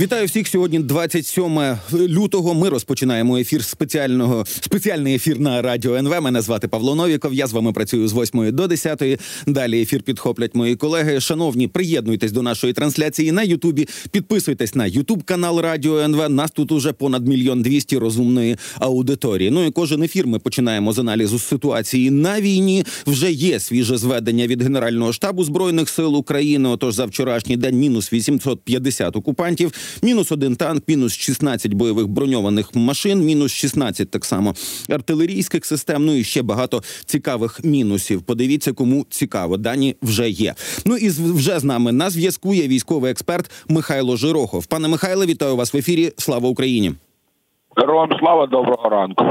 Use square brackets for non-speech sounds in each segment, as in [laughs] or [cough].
Вітаю всіх сьогодні. 27 лютого. Ми розпочинаємо ефір спеціального спеціальний ефір на радіо НВ. Мене звати Павло Новіков. Я з вами працюю з 8 до 10. Далі ефір підхоплять мої колеги. Шановні, приєднуйтесь до нашої трансляції на Ютубі. Підписуйтесь на Ютуб канал Радіо НВ. Нас тут уже понад мільйон двісті розумної аудиторії. Ну і кожен ефір ми починаємо з аналізу ситуації на війні. Вже є свіже зведення від Генерального штабу збройних сил України. Отож за вчорашній день мінус 850 окупантів мінус один танк, мінус 16 бойових броньованих машин, мінус 16 так само артилерійських систем. Ну і ще багато цікавих мінусів. Подивіться, кому цікаво. Дані вже є. Ну і вже з нами на зв'язку є військовий експерт Михайло Жирохов. Пане Михайле, вітаю вас в ефірі. Слава Україні. Героям слава доброго ранку.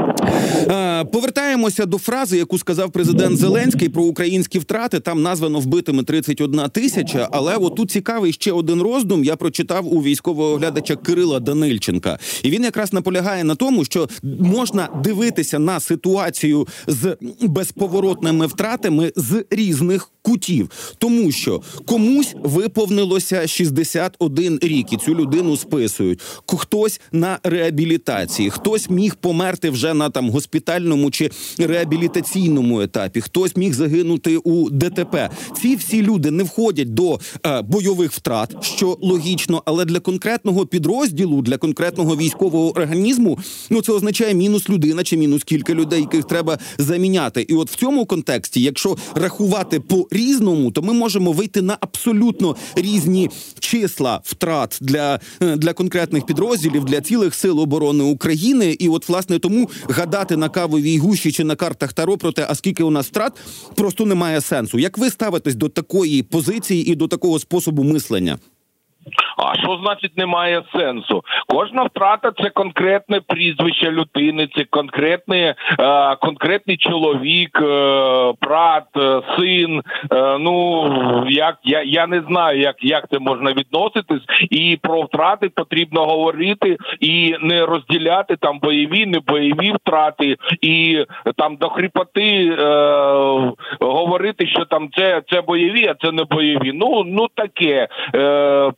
Повертаємося до фрази, яку сказав президент Зеленський про українські втрати. Там названо вбитими 31 тисяча. Але отут цікавий ще один роздум. Я прочитав у військового оглядача Кирила Данильченка, і він якраз наполягає на тому, що можна дивитися на ситуацію з безповоротними втратами з різних кутів, тому що комусь виповнилося 61 рік, і цю людину списують. Хтось на реабілітації, хтось міг померти вже на там госпітальному чи реабілітаційному етапі, хтось міг загинути у ДТП. Ці всі люди не входять до е, бойових втрат, що логічно, але для конкретного підрозділу, для конкретного військового організму, ну це означає мінус людина чи мінус кілька людей, яких треба заміняти. І от в цьому контексті, якщо рахувати по різному, то ми можемо вийти на абсолютно різні числа втрат для, е, для конкретних підрозділів для цілих сил оборони України. І от власне тому гадати на кавовій гущі чи на картах Таро про те, а скільки у нас втрат, просто немає сенсу. Як ви ставитесь до такої позиції і до такого способу мислення? А що значить немає сенсу? Кожна втрата це конкретне прізвище людини, це конкретний е, конкретний чоловік, е, брат, е, син. Е, ну як я я не знаю, як як це можна відноситись, і про втрати потрібно говорити і не розділяти там бойові, не бойові втрати, і там до хріпоти е, говорити, що там це це бойові, а це не бойові. Ну ну таке е,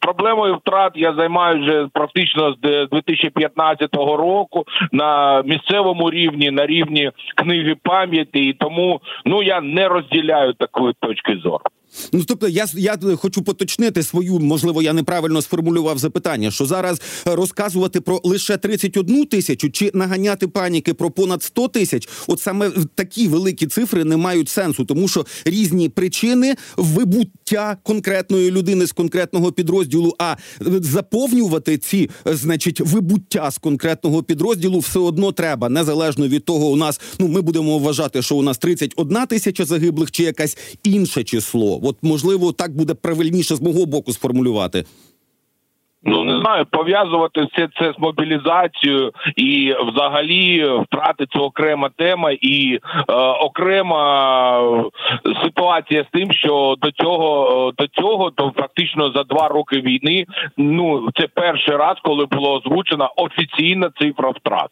проблемою втрат я займаюся вже практично з 2015 року на місцевому рівні, на рівні книги пам'яті, і тому ну я не розділяю такої точки зору. Ну тобто, я я хочу поточнити свою, можливо, я неправильно сформулював запитання, що зараз розказувати про лише 31 тисячу чи наганяти паніки про понад 100 тисяч, от саме такі великі цифри не мають сенсу, тому що різні причини вибуття конкретної людини з конкретного підрозділу, а заповнювати ці, значить, вибуття з конкретного підрозділу все одно треба, незалежно від того, у нас ну ми будемо вважати, що у нас 31 тисяча загиблих, чи якесь інше число. От можливо, так буде правильніше з мого боку сформулювати. Ну не знаю, пов'язувати все це з мобілізацією і взагалі втрати це окрема тема і е, окрема ситуація з тим, що до цього е, до цього, то фактично за два роки війни, ну це перший раз, коли було озвучена офіційна цифра втрат.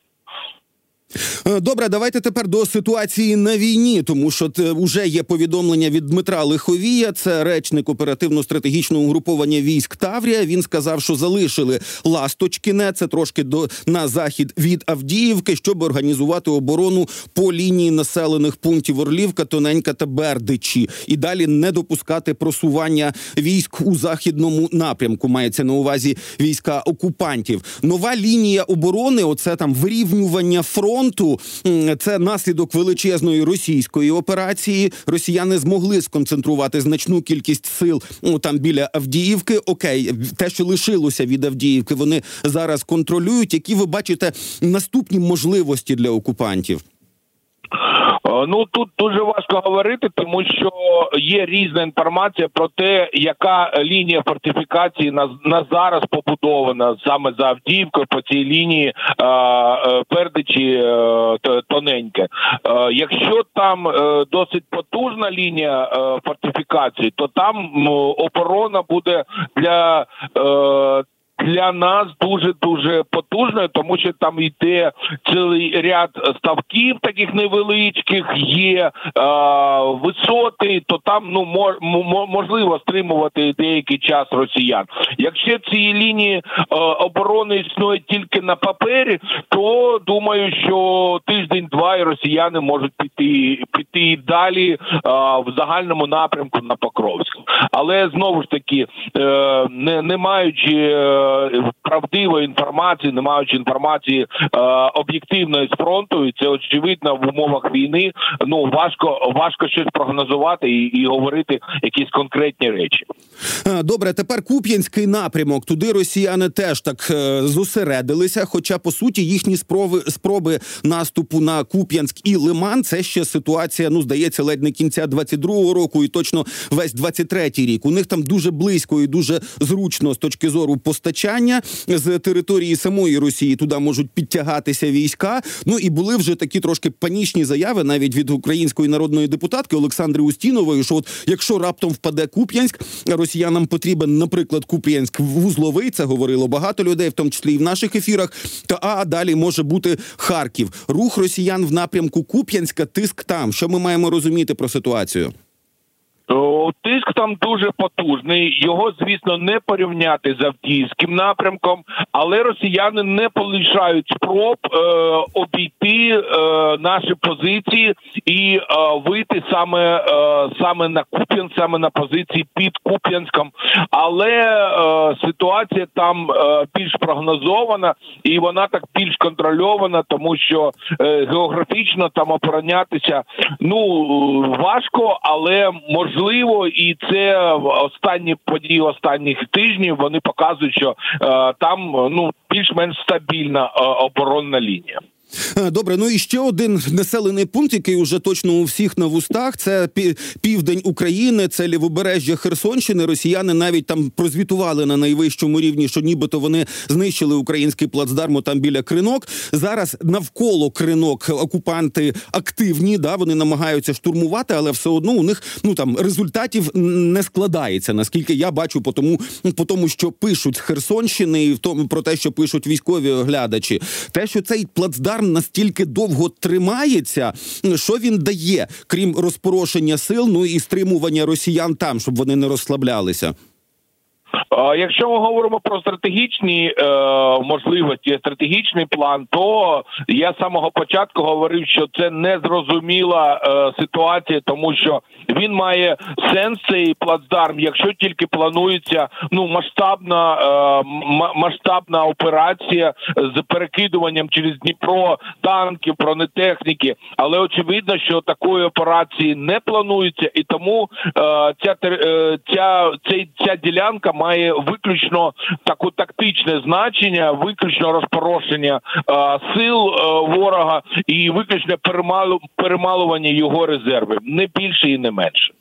Е, добре, давайте тепер до ситуації на війні, тому що вже є повідомлення від Дмитра Лиховія. Це речник оперативно-стратегічного угруповання військ Таврія. Він сказав, що залишили Ласточкіне, це трошки до на захід від Авдіївки, щоб організувати оборону по лінії населених пунктів Орлівка, Тоненька та Бердичі, і далі не допускати просування військ у західному напрямку. Мається на увазі війська окупантів. Нова лінія оборони. Оце там вирівнювання фронту фронту. Це наслідок величезної російської операції. Росіяни змогли сконцентрувати значну кількість сил там біля Авдіївки. Окей, те, що лишилося від Авдіївки, вони зараз контролюють. Які ви бачите наступні можливості для окупантів? Е, ну тут дуже важко говорити, тому що є різна інформація про те, яка лінія фортифікації на на зараз побудована саме за Авдіївкою по цій лінії е, е, пердичі е, тоненьке. Е, якщо там е, досить потужна лінія е, фортифікації, то там оборона буде для. Для нас дуже дуже потужною, тому що там йде цілий ряд ставків, таких невеличких, є е, висоти, то там ну можливо стримувати деякий час росіян. Якщо ці лінії е, оборони існують тільки на папері, то думаю, що тиждень-два і росіяни можуть піти піти далі е, в загальному напрямку на Покровську. Але знову ж таки, е, не не маючи е, правдивої інформації, не маючи інформації е, об'єктивної з фронту, і це очевидно в умовах війни. Ну важко важко щось прогнозувати і, і говорити якісь конкретні речі. Добре, тепер Куп'янський напрямок. Туди росіяни теж так зосередилися. Хоча по суті їхні спроби спроби наступу на Куп'янськ і Лиман це ще ситуація. Ну здається, ледь не кінця 22-го року, і точно весь 23-й рік. У них там дуже близько і дуже зручно з точки зору постачання з території самої Росії. Туди можуть підтягатися війська. Ну і були вже такі трошки панічні заяви навіть від української народної депутатки Олександри Устінової. Що от якщо раптом впаде Куп'янськ, росіянам потрібен, наприклад, Куп'янськ вузловий. Це говорило багато людей, в тому числі і в наших ефірах. Та а далі може бути Харків. Рух росіян в напрямку Куп'янська, тиск там. Що ми маємо розуміти про ситуацію? Тиск там дуже потужний. Його, звісно, не порівняти з Авдіївським напрямком, але росіяни не полишають спроб е, обійти е, наші позиції і е, вийти саме е, саме на Куп'ян, саме на позиції під Куп'янськом. Але е, ситуація там е, більш прогнозована і вона так більш контрольована, тому що географічно там оборонятися ну важко, але можливо можливо, і це останні події останніх тижнів вони показують, що е, там ну більш-менш стабільна е, оборонна лінія. Е, добре, ну і ще один населений пункт, який уже точно у всіх на вустах. Це південь України, це лівобережжя Херсонщини. Росіяни навіть там прозвітували на найвищому рівні, що нібито вони знищили український плацдарм там біля кринок. Зараз навколо кринок окупанти активні. Да, вони намагаються штурмувати, але все одно у них ну там результатів не складається. Наскільки я бачу, по тому, по тому, що пишуть з Херсонщини, і в тому про те, що пишуть військові оглядачі, те, що цей плацдарм плацдарм настільки довго тримається, що він дає, крім розпорошення сил, ну і стримування росіян там, щоб вони не розслаблялися. Якщо ми говоримо про стратегічні е, можливості, стратегічний план, то я з самого початку говорив, що це незрозуміла е, ситуація, тому що він має сенс цей плацдарм, якщо тільки планується ну масштабна е, масштабна операція з перекидуванням через Дніпро танків, бронетехніки. Але очевидно, що такої операції не планується, і тому е, ця е, ця, ця, ця ділянка має виключно таку тактичне значення, виключно розпорошення сил ворога і виключно перемалу, перемалування його резервів, не більше і не менше.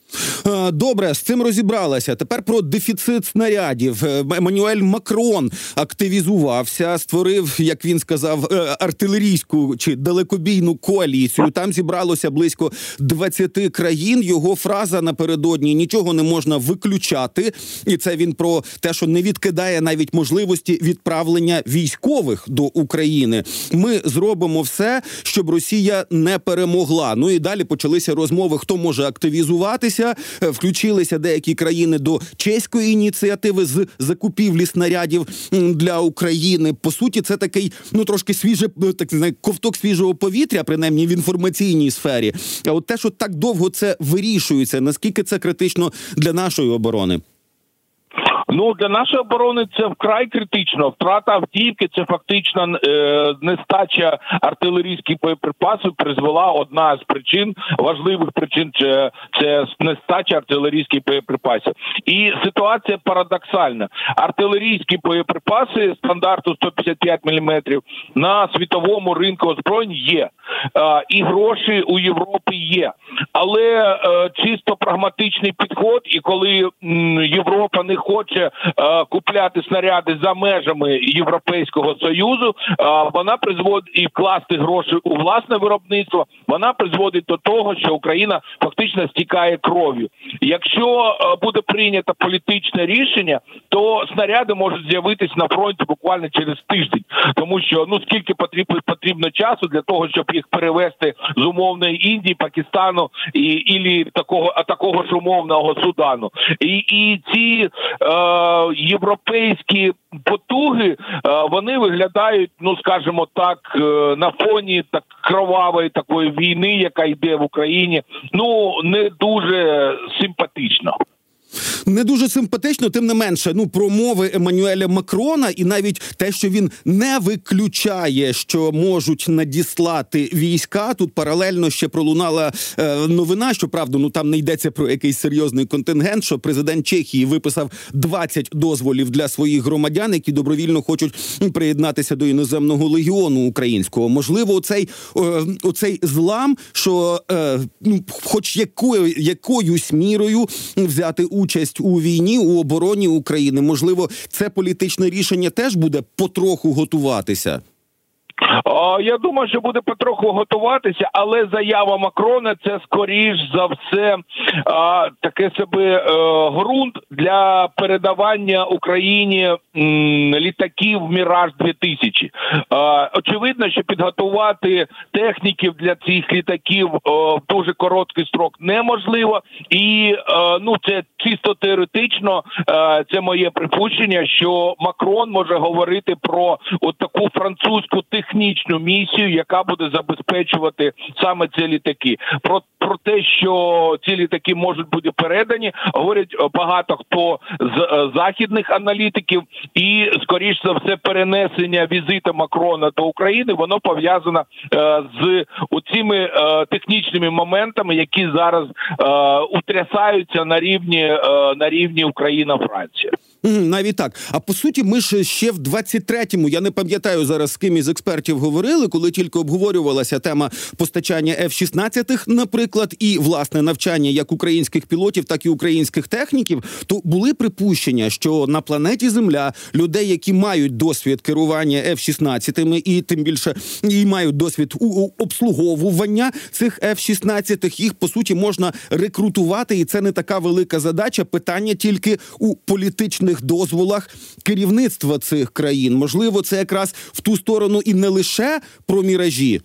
Е, добре, з цим розібралася. Тепер про дефіцит снарядів. Е, Еммануель Макрон активізувався, створив, як він сказав, е, артилерійську чи далекобійну коаліцію. Там зібралося близько 20 країн. Його фраза напередодні нічого не можна виключати, і це він про те, що не відкидає навіть можливості відправлення військових до України. Ми зробимо все, щоб Росія не перемогла. Ну і далі почалися розмови, хто може активізуватися включилися, е, включилися деякі країни до чеської ініціативи з закупівлі снарядів для України. По суті, це такий ну трошки свіже, е, так знає, ковток свіжого повітря, принаймні в інформаційній сфері. А от те, що так довго це вирішується, наскільки це критично для нашої оборони. Ну для нашої оборони це вкрай критично. Втрата Авдіївки це фактично е, нестача артилерійських боєприпасів. Призвела одна з причин важливих причин. Це, це нестача артилерійських боєприпасів. І ситуація парадоксальна. Артилерійські боєприпаси стандарту 155 мм на світовому ринку озброєнь є, е, і гроші у Європі є, але е, чисто прагматичний підход. І коли м, Європа не хоче хоче купляти снаряди за межами Європейського союзу, вона призводить і вкласти гроші у власне виробництво. Вона призводить до того, що Україна фактично стікає кров'ю. Якщо буде прийнято політичне рішення, то снаряди можуть з'явитись на фронті буквально через тиждень, тому що ну скільки потрібно потрібно часу для того, щоб їх перевести з умовної Індії, Пакистану і ілі такого такого ж умовного Судану, і і ці е, європейські потуги е, вони виглядають, ну скажімо так, е, на фоні так кровавої такої війни, яка йде в Україні, ну не дуже симпатично. Не дуже симпатично, тим не менше, ну промови Еммануеля Макрона, і навіть те, що він не виключає, що можуть надіслати війська. Тут паралельно ще пролунала е, новина. що правда, ну там не йдеться про якийсь серйозний контингент. Що президент Чехії виписав 20 дозволів для своїх громадян, які добровільно хочуть приєднатися до іноземного легіону українського. Можливо, оцей е, оцей злам, що е, ну, хоч якою якоюсь мірою взяти участь у війні у обороні України. Можливо, це політичне рішення теж буде потроху готуватися. Я думаю, що буде потроху готуватися, але заява Макрона це скоріш за все таке себе ґрунт для передавання Україні літаків Міраж 2000 А, Очевидно, що підготувати техніків для цих літаків в дуже короткий строк неможливо, і е, ну це чисто теоретично. Е, це моє припущення, що Макрон може говорити про от таку французьку технічну місію, яка буде забезпечувати саме ці літаки. Про про те, що ці літаки можуть бути передані, говорять багато хто з е, західних аналітиків, і скоріш за все перенесення візита Макрона до України воно пов'язано е, з цими е, технічними моментами, які зараз утрясаються на рівні на рівні Україна-Франція. Навіть так. А по суті, ми ж ще в 23-му, Я не пам'ятаю зараз з ким із експертів говорили, коли тільки обговорювалася тема постачання F-16, наприклад, і власне навчання як українських пілотів, так і українських техніків. То були припущення, що на планеті Земля людей, які мають досвід керування F-16, і тим більше і мають досвід у обслуговування цих F-16, їх по суті можна рекрутувати, і це не така велика задача. Питання тільки у політичних міжнародних дозволах керівництва цих країн. Можливо, це якраз в ту сторону і не лише про міражі.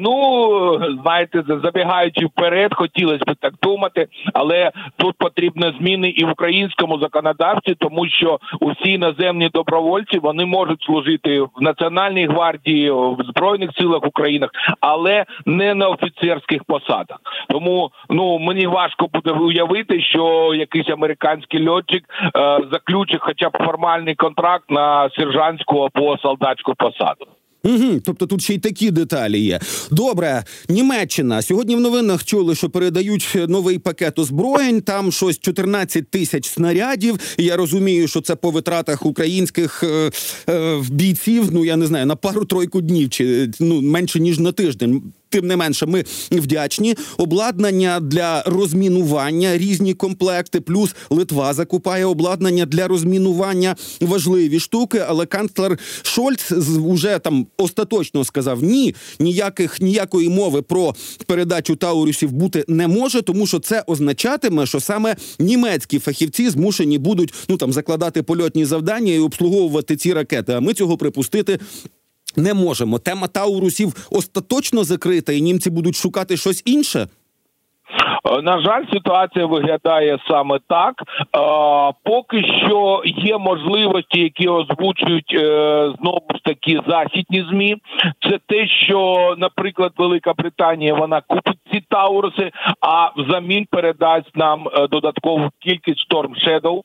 Ну знаєте, забігаючи вперед, хотілося б так думати, але тут потрібні зміни і в українському законодавстві, тому що усі іноземні добровольці вони можуть служити в національній гвардії, в збройних силах України, але не на офіцерських посадах. Тому ну мені важко буде уявити, що якийсь американський льотчик е, заключить, хоча б формальний контракт на сержантську або солдатську посаду. Угу, Тобто тут ще й такі деталі є. Добре, Німеччина сьогодні в новинах чули, що передають новий пакет озброєнь. Там щось 14 тисяч снарядів. Я розумію, що це по витратах українських е, е, бійців. Ну я не знаю на пару тройку днів чи ну менше ніж на тиждень. Тим не менше, ми вдячні. Обладнання для розмінування, різні комплекти. Плюс Литва закупає обладнання для розмінування важливі штуки. Але канцлер Шольц вже там остаточно сказав: ні, ніяких ніякої мови про передачу таурусів бути не може, тому що це означатиме, що саме німецькі фахівці змушені будуть ну там закладати польотні завдання і обслуговувати ці ракети. А ми цього припустити не можемо. Тема Таурусів остаточно закрита, і німці будуть шукати щось інше. Е, на жаль, ситуація виглядає саме так. Е, поки що є можливості, які озвучують е, знову ж таки західні змі. Це те, що, наприклад, Велика Британія вона купить ці тауруси, а взамін передасть нам додаткову кількість Storm Shadow.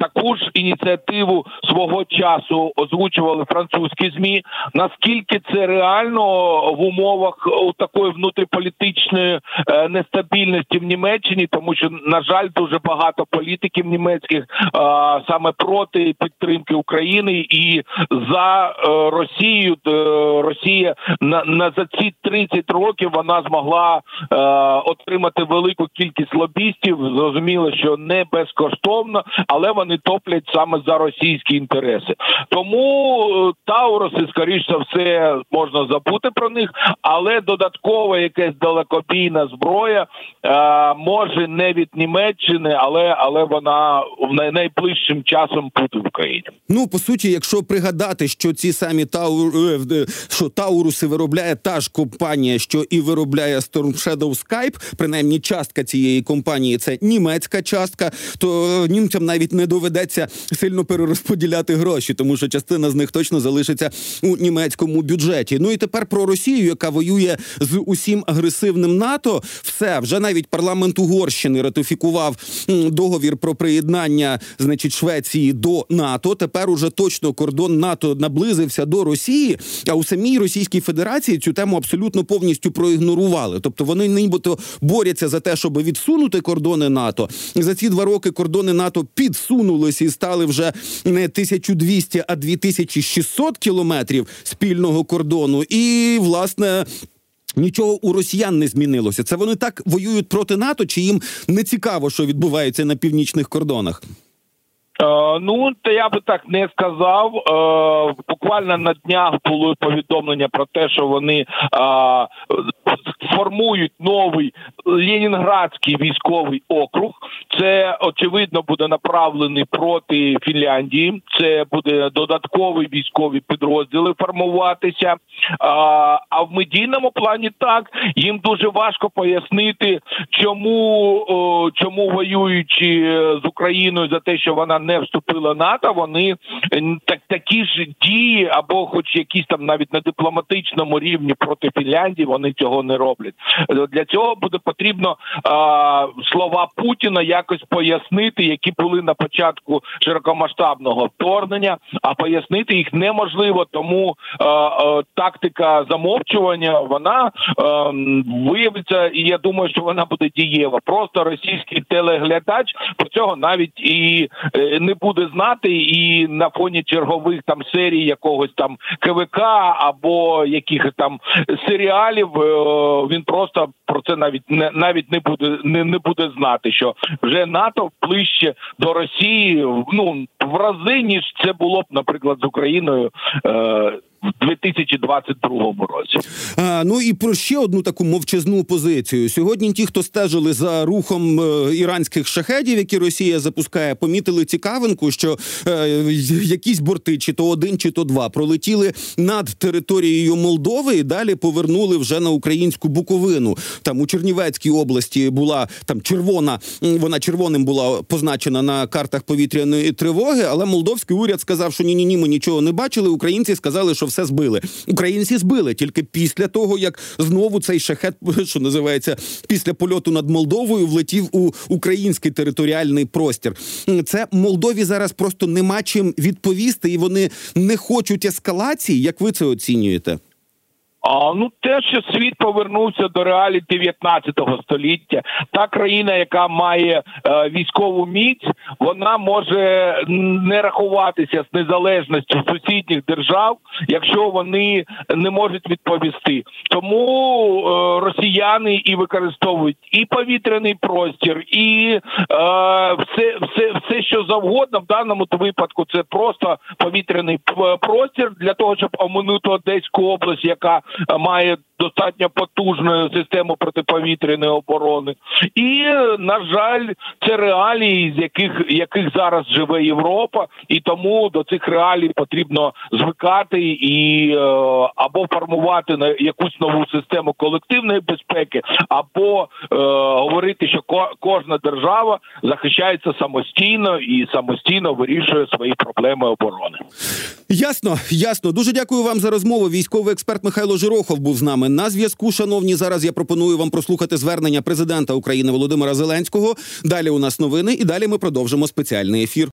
Таку ж ініціативу свого часу озвучували французькі змі. Наскільки це реально в умовах такої внутріполітичної нестабільності? в Німеччині, тому що на жаль, дуже багато політиків німецьких саме проти підтримки України і за е, Росію. Е, Росія на на за ці 30 років вона змогла е, отримати велику кількість лобістів. Зрозуміло, що не безкоштовно, але вони топлять саме за російські інтереси. Тому е, Тауруси, скоріш за все, можна забути про них, але додаткова якась далекобійна зброя е, може не від Німеччини, але але вона в найближчим часом буде в Україні. Ну по суті, якщо пригадати, що ці самі таур е, е, що Тауруси виробляє та ж компанія, що і виробляє Storm Shadow Skype, принаймні частка цієї компанії це німецька частка, то е, німцям навіть не доведеться сильно перерозподіляти гроші, тому що частина з них точно залишиться у німецькому бюджеті. Ну і тепер про Росію, яка воює з усім агресивним НАТО, все вже навіть парламент Угорщини ратифікував договір про приєднання, значить, Швеції до НАТО. Тепер уже точно кордон НАТО наблизився до Росії. А у самій Російській Федерації цю тему абсолютно повністю проігнорували. Тобто вони нібито борються за те, щоб відсунути кордони НАТО. За ці два роки кордони НАТО підсунулися і стали вже не 1200, а 2600 кілометрів спільного кордону. І власне. Нічого у росіян не змінилося. Це вони так воюють проти НАТО, чи їм не цікаво, що відбувається на північних кордонах? Е, ну, то я би так не сказав. Е, буквально на днях було повідомлення про те, що вони е, формують новий Ленінградський військовий округ. Це очевидно буде направлений проти Фінляндії. Це буде додаткові військові підрозділи формуватися. А в медійному плані так їм дуже важко пояснити, чому, чому воюючи з Україною за те, що вона не вступила НАТО, вони е, так такі ж дії, або, хоч якісь там навіть на дипломатичному рівні проти Фінляндії, вони цього не роблять. Для цього буде потрібно а, слова Путіна якось пояснити, які були на початку широкомасштабного вторгнення. А пояснити їх неможливо, тому а, а, тактика замовчування вона виявиться, і я думаю, що вона буде дієва. Просто російський телеглядач про цього навіть і е, не буде знати, і на фоні чергових там серій якогось там КВК або яких там серіалів е, він просто про це навіть не навіть не буде не, не буде знати, що вже НАТО ближче до Росії ну в рази ніж це було б, наприклад, з Україною. Е, в 2022 році. А, ну і про ще одну таку мовчазну позицію. Сьогодні ті, хто стежили за рухом е, іранських шахедів, які Росія запускає, помітили цікавинку, що е, якісь борти, чи то один, чи то два, пролетіли над територією Молдови і далі повернули вже на українську Буковину. Там у Чернівецькій області була там червона, вона червоним була позначена на картах повітряної тривоги, але молдовський уряд сказав, що ні, ні, ні, ми нічого не бачили. Українці сказали, що все збили. Українці збили тільки після того, як знову цей шахет, [laughs] що називається, після польоту над Молдовою, влетів у український територіальний простір. Це Молдові зараз просто нема чим відповісти, і вони не хочуть ескалації. Як ви це оцінюєте? А ну те, що світ повернувся до реалій 19 століття, та країна, яка має е, військову міць, вона може не рахуватися з незалежністю сусідніх держав, якщо вони не можуть відповісти. Тому е, росіяни і використовують і повітряний простір, і е, все, все, все, що завгодно в даному випадку, це просто повітряний простір для того, щоб оминути Одеську область, яка е, має достатньо потужну систему протиповітряної оборони, і на жаль, це реалії, з яких яких зараз живе Європа, і тому до цих реалій потрібно звикати і е, або формувати на якусь нову систему колективної безпеки, або е, говорити, що ко- кожна держава захищається самостійно і самостійно вирішує свої проблеми оборони. Ясно, ясно. Дуже дякую вам за розмову. Військовий експерт Михайло Жирохов був з нами на зв'язку. Шановні, зараз я пропоную вам прослухати звернення президента України Володимира Зеленського. Далі у нас новини, і далі ми продовжимо спеціальний ефір.